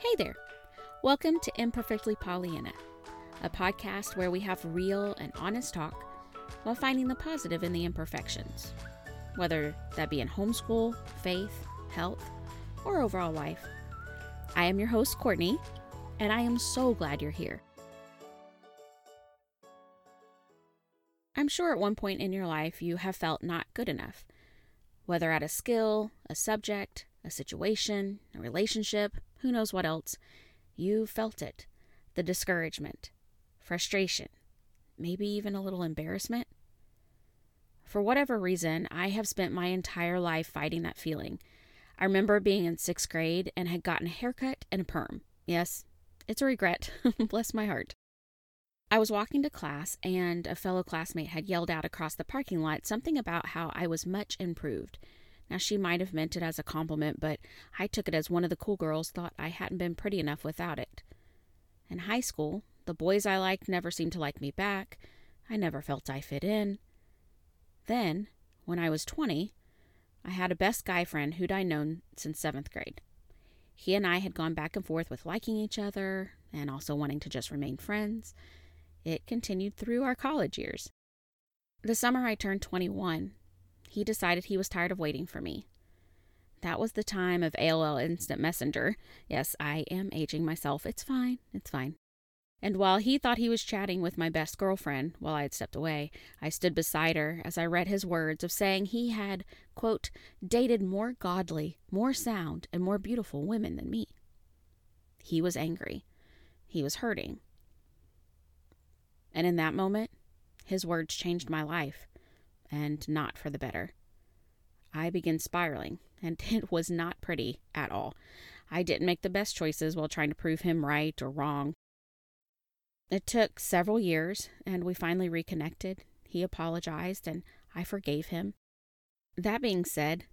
Hey there. Welcome to Imperfectly Pollyanna, a podcast where we have real and honest talk while finding the positive in the imperfections, whether that be in homeschool, faith, health, or overall life. I am your host, Courtney, and I am so glad you're here. I'm sure at one point in your life you have felt not good enough, whether at a skill, a subject, a situation, a relationship, who knows what else. You felt it the discouragement, frustration, maybe even a little embarrassment. For whatever reason, I have spent my entire life fighting that feeling. I remember being in sixth grade and had gotten a haircut and a perm. Yes, it's a regret. Bless my heart. I was walking to class, and a fellow classmate had yelled out across the parking lot something about how I was much improved. Now, she might have meant it as a compliment, but I took it as one of the cool girls thought I hadn't been pretty enough without it. In high school, the boys I liked never seemed to like me back. I never felt I fit in. Then, when I was 20, I had a best guy friend who'd I known since seventh grade. He and I had gone back and forth with liking each other and also wanting to just remain friends. It continued through our college years. The summer I turned 21, he decided he was tired of waiting for me. That was the time of AOL Instant Messenger. Yes, I am aging myself. It's fine. It's fine. And while he thought he was chatting with my best girlfriend while I had stepped away, I stood beside her as I read his words of saying he had, quote, dated more godly, more sound, and more beautiful women than me. He was angry. He was hurting. And in that moment, his words changed my life, and not for the better. I began spiraling, and it was not pretty at all. I didn't make the best choices while trying to prove him right or wrong. It took several years, and we finally reconnected. He apologized, and I forgave him. That being said,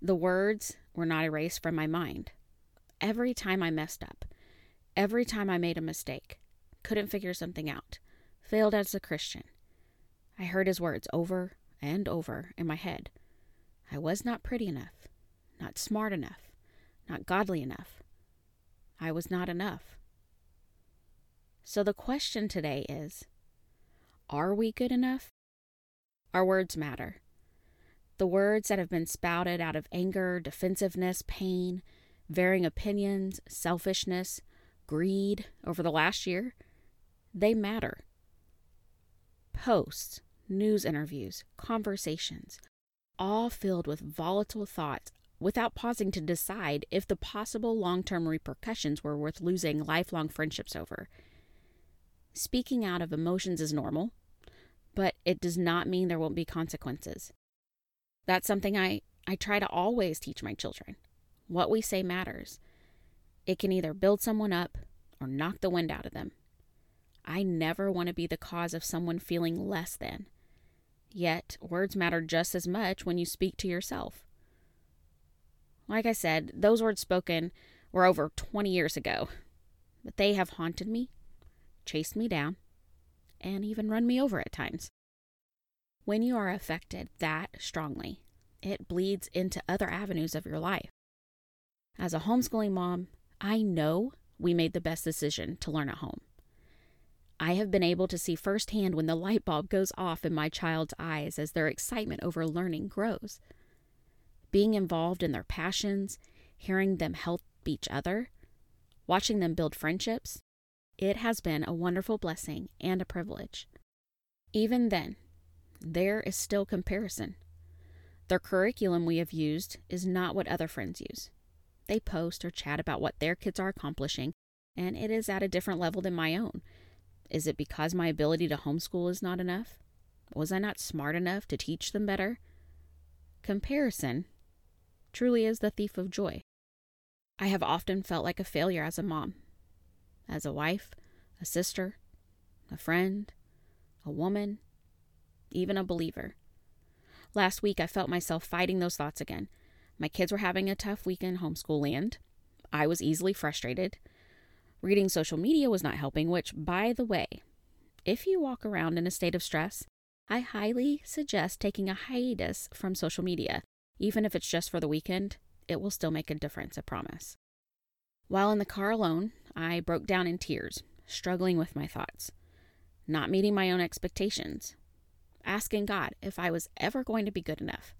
the words were not erased from my mind. Every time I messed up, every time I made a mistake, couldn't figure something out, failed as a Christian, I heard his words over and over in my head. I was not pretty enough, not smart enough, not godly enough. I was not enough. So the question today is Are we good enough? Our words matter. The words that have been spouted out of anger, defensiveness, pain, varying opinions, selfishness, greed over the last year, they matter. Posts, news interviews, conversations, all filled with volatile thoughts without pausing to decide if the possible long term repercussions were worth losing lifelong friendships over. Speaking out of emotions is normal, but it does not mean there won't be consequences. That's something I, I try to always teach my children. What we say matters. It can either build someone up or knock the wind out of them. I never want to be the cause of someone feeling less than. Yet, words matter just as much when you speak to yourself. Like I said, those words spoken were over 20 years ago, but they have haunted me chased me down, and even run me over at times. When you are affected that strongly, it bleeds into other avenues of your life. As a homeschooling mom, I know we made the best decision to learn at home. I have been able to see firsthand when the light bulb goes off in my child's eyes as their excitement over learning grows. Being involved in their passions, hearing them help each other, watching them build friendships, it has been a wonderful blessing and a privilege. Even then, there is still comparison. The curriculum we have used is not what other friends use. They post or chat about what their kids are accomplishing, and it is at a different level than my own. Is it because my ability to homeschool is not enough? Was I not smart enough to teach them better? Comparison truly is the thief of joy. I have often felt like a failure as a mom as a wife, a sister, a friend, a woman, even a believer. Last week, I felt myself fighting those thoughts again. My kids were having a tough week in homeschool land. I was easily frustrated. Reading social media was not helping, which, by the way, if you walk around in a state of stress, I highly suggest taking a hiatus from social media. Even if it's just for the weekend, it will still make a difference, I promise. While in the car alone, I broke down in tears, struggling with my thoughts, not meeting my own expectations, asking God if I was ever going to be good enough.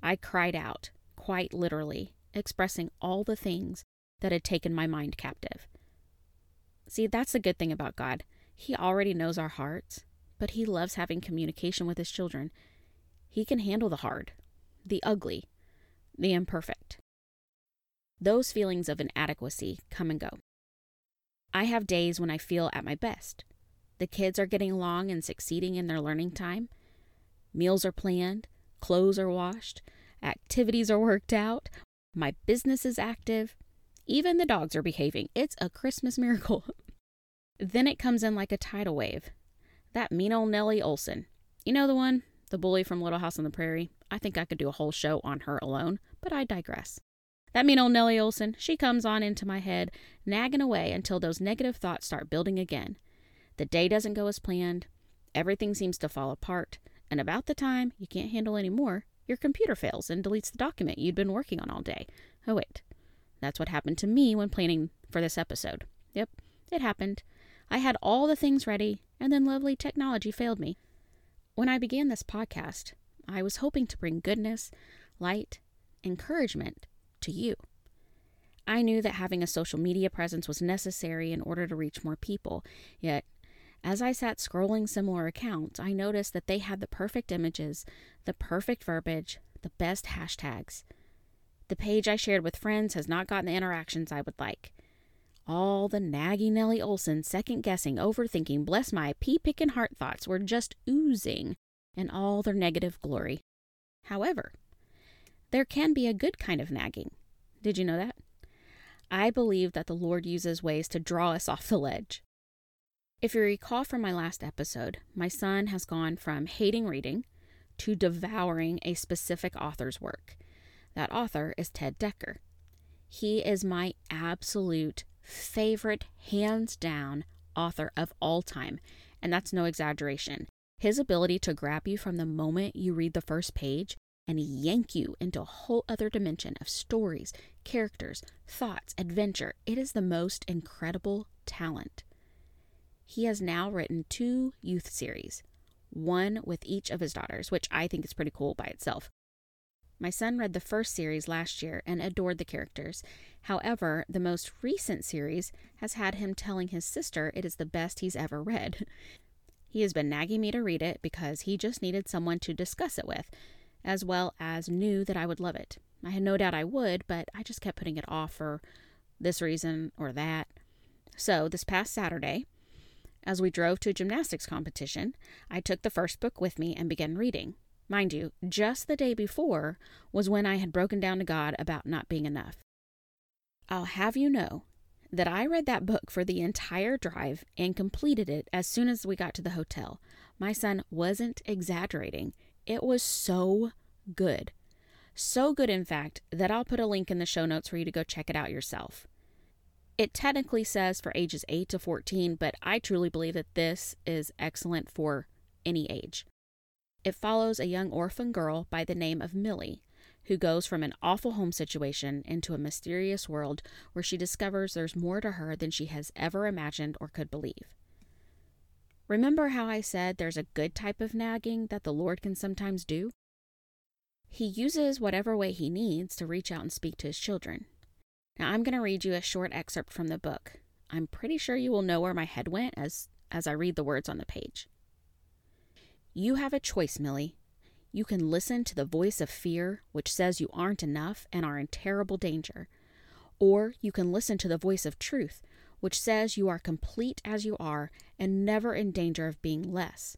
I cried out, quite literally, expressing all the things that had taken my mind captive. See, that's the good thing about God. He already knows our hearts, but He loves having communication with His children. He can handle the hard, the ugly, the imperfect. Those feelings of inadequacy come and go. I have days when I feel at my best. The kids are getting along and succeeding in their learning time. Meals are planned, clothes are washed, activities are worked out, my business is active, even the dogs are behaving. It's a Christmas miracle. then it comes in like a tidal wave. That mean old Nellie Oleson. You know the one? The bully from Little House on the Prairie. I think I could do a whole show on her alone, but I digress. That mean old Nellie Oleson, she comes on into my head, nagging away until those negative thoughts start building again. The day doesn't go as planned, everything seems to fall apart, and about the time you can't handle any more, your computer fails and deletes the document you'd been working on all day. Oh, wait. That's what happened to me when planning for this episode. Yep, it happened. I had all the things ready, and then lovely technology failed me. When I began this podcast, I was hoping to bring goodness, light, encouragement to you. I knew that having a social media presence was necessary in order to reach more people, yet, as I sat scrolling similar accounts, I noticed that they had the perfect images, the perfect verbiage, the best hashtags. The page I shared with friends has not gotten the interactions I would like. All the naggy Nellie Oleson second guessing, overthinking, bless my pea picking heart thoughts were just oozing in all their negative glory. However, there can be a good kind of nagging. Did you know that? I believe that the Lord uses ways to draw us off the ledge. If you recall from my last episode, my son has gone from hating reading to devouring a specific author's work. That author is Ted Dekker. He is my absolute favorite, hands down author of all time, and that's no exaggeration. His ability to grab you from the moment you read the first page and yank you into a whole other dimension of stories, characters, thoughts, adventure. It is the most incredible talent. He has now written two youth series, one with each of his daughters, which I think is pretty cool by itself. My son read the first series last year and adored the characters. However, the most recent series has had him telling his sister it is the best he's ever read. He has been nagging me to read it because he just needed someone to discuss it with, as well as knew that I would love it. I had no doubt I would, but I just kept putting it off for this reason or that. So, this past Saturday, as we drove to a gymnastics competition, I took the first book with me and began reading. Mind you, just the day before was when I had broken down to God about not being enough. I'll have you know that I read that book for the entire drive and completed it as soon as we got to the hotel. My son wasn't exaggerating. It was so good. So good, in fact, that I'll put a link in the show notes for you to go check it out yourself. It technically says for ages 8 to 14, but I truly believe that this is excellent for any age. It follows a young orphan girl by the name of Millie who goes from an awful home situation into a mysterious world where she discovers there's more to her than she has ever imagined or could believe. Remember how I said there's a good type of nagging that the Lord can sometimes do? He uses whatever way he needs to reach out and speak to his children. Now I'm going to read you a short excerpt from the book. I'm pretty sure you will know where my head went as as I read the words on the page. You have a choice, Millie. You can listen to the voice of fear, which says you aren't enough and are in terrible danger. Or you can listen to the voice of truth, which says you are complete as you are and never in danger of being less.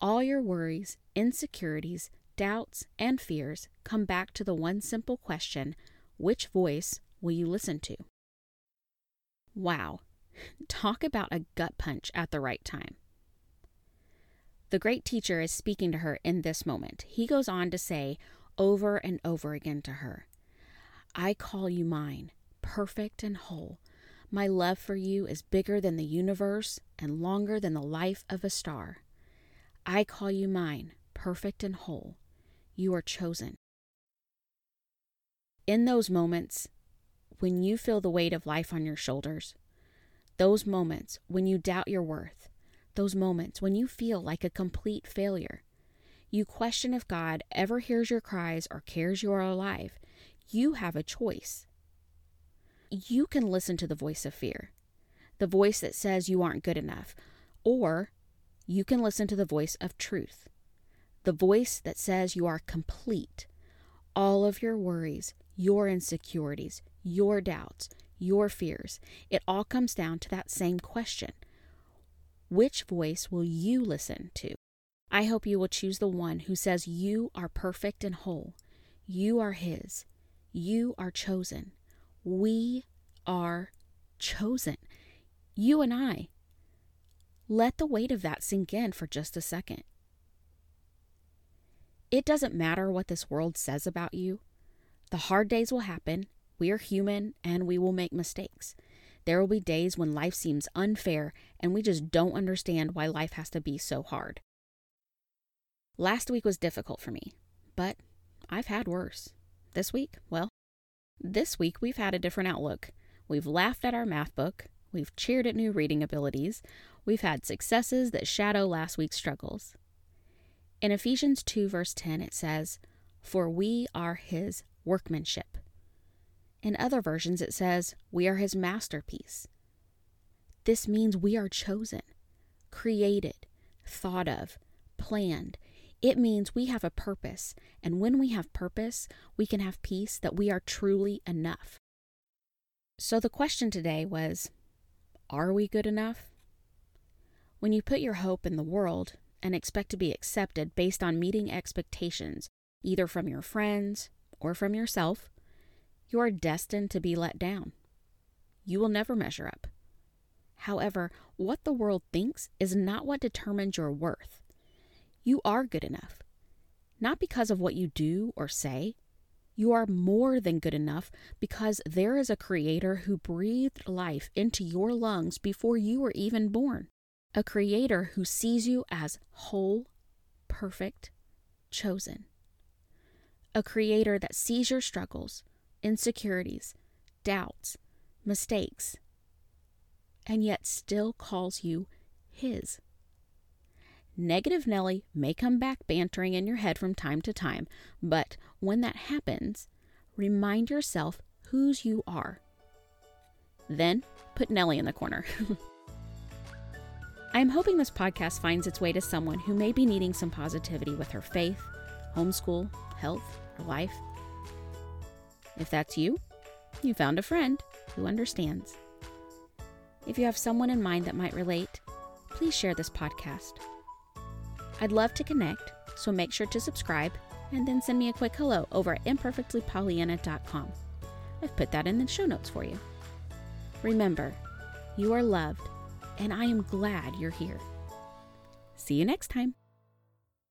All your worries, insecurities, doubts, and fears come back to the one simple question which voice will you listen to? Wow. Talk about a gut punch at the right time. The great teacher is speaking to her in this moment. He goes on to say over and over again to her, I call you mine, perfect and whole. My love for you is bigger than the universe and longer than the life of a star. I call you mine, perfect and whole. You are chosen. In those moments when you feel the weight of life on your shoulders, those moments when you doubt your worth, those moments when you feel like a complete failure, you question if God ever hears your cries or cares you are alive, you have a choice. You can listen to the voice of fear, the voice that says you aren't good enough, or you can listen to the voice of truth, the voice that says you are complete. All of your worries, your insecurities, your doubts, your fears, it all comes down to that same question Which voice will you listen to? I hope you will choose the one who says you are perfect and whole. You are His. You are chosen. We are chosen. You and I. Let the weight of that sink in for just a second. It doesn't matter what this world says about you. The hard days will happen. We are human and we will make mistakes. There will be days when life seems unfair and we just don't understand why life has to be so hard. Last week was difficult for me, but I've had worse. This week, well, this week we've had a different outlook. We've laughed at our math book, we've cheered at new reading abilities, we've had successes that shadow last week's struggles. In Ephesians 2, verse 10, it says, For we are his workmanship. In other versions, it says, We are his masterpiece. This means we are chosen, created, thought of, planned, it means we have a purpose, and when we have purpose, we can have peace that we are truly enough. So the question today was Are we good enough? When you put your hope in the world and expect to be accepted based on meeting expectations, either from your friends or from yourself, you are destined to be let down. You will never measure up. However, what the world thinks is not what determines your worth. You are good enough. Not because of what you do or say. You are more than good enough because there is a creator who breathed life into your lungs before you were even born. A creator who sees you as whole, perfect, chosen. A creator that sees your struggles, insecurities, doubts, mistakes, and yet still calls you his. Negative Nelly may come back bantering in your head from time to time, but when that happens, remind yourself whose you are. Then put Nelly in the corner. I am hoping this podcast finds its way to someone who may be needing some positivity with her faith, homeschool, health, or life. If that's you, you found a friend who understands. If you have someone in mind that might relate, please share this podcast. I'd love to connect, so make sure to subscribe and then send me a quick hello over at imperfectlypollyanna.com. I've put that in the show notes for you. Remember, you are loved, and I am glad you're here. See you next time.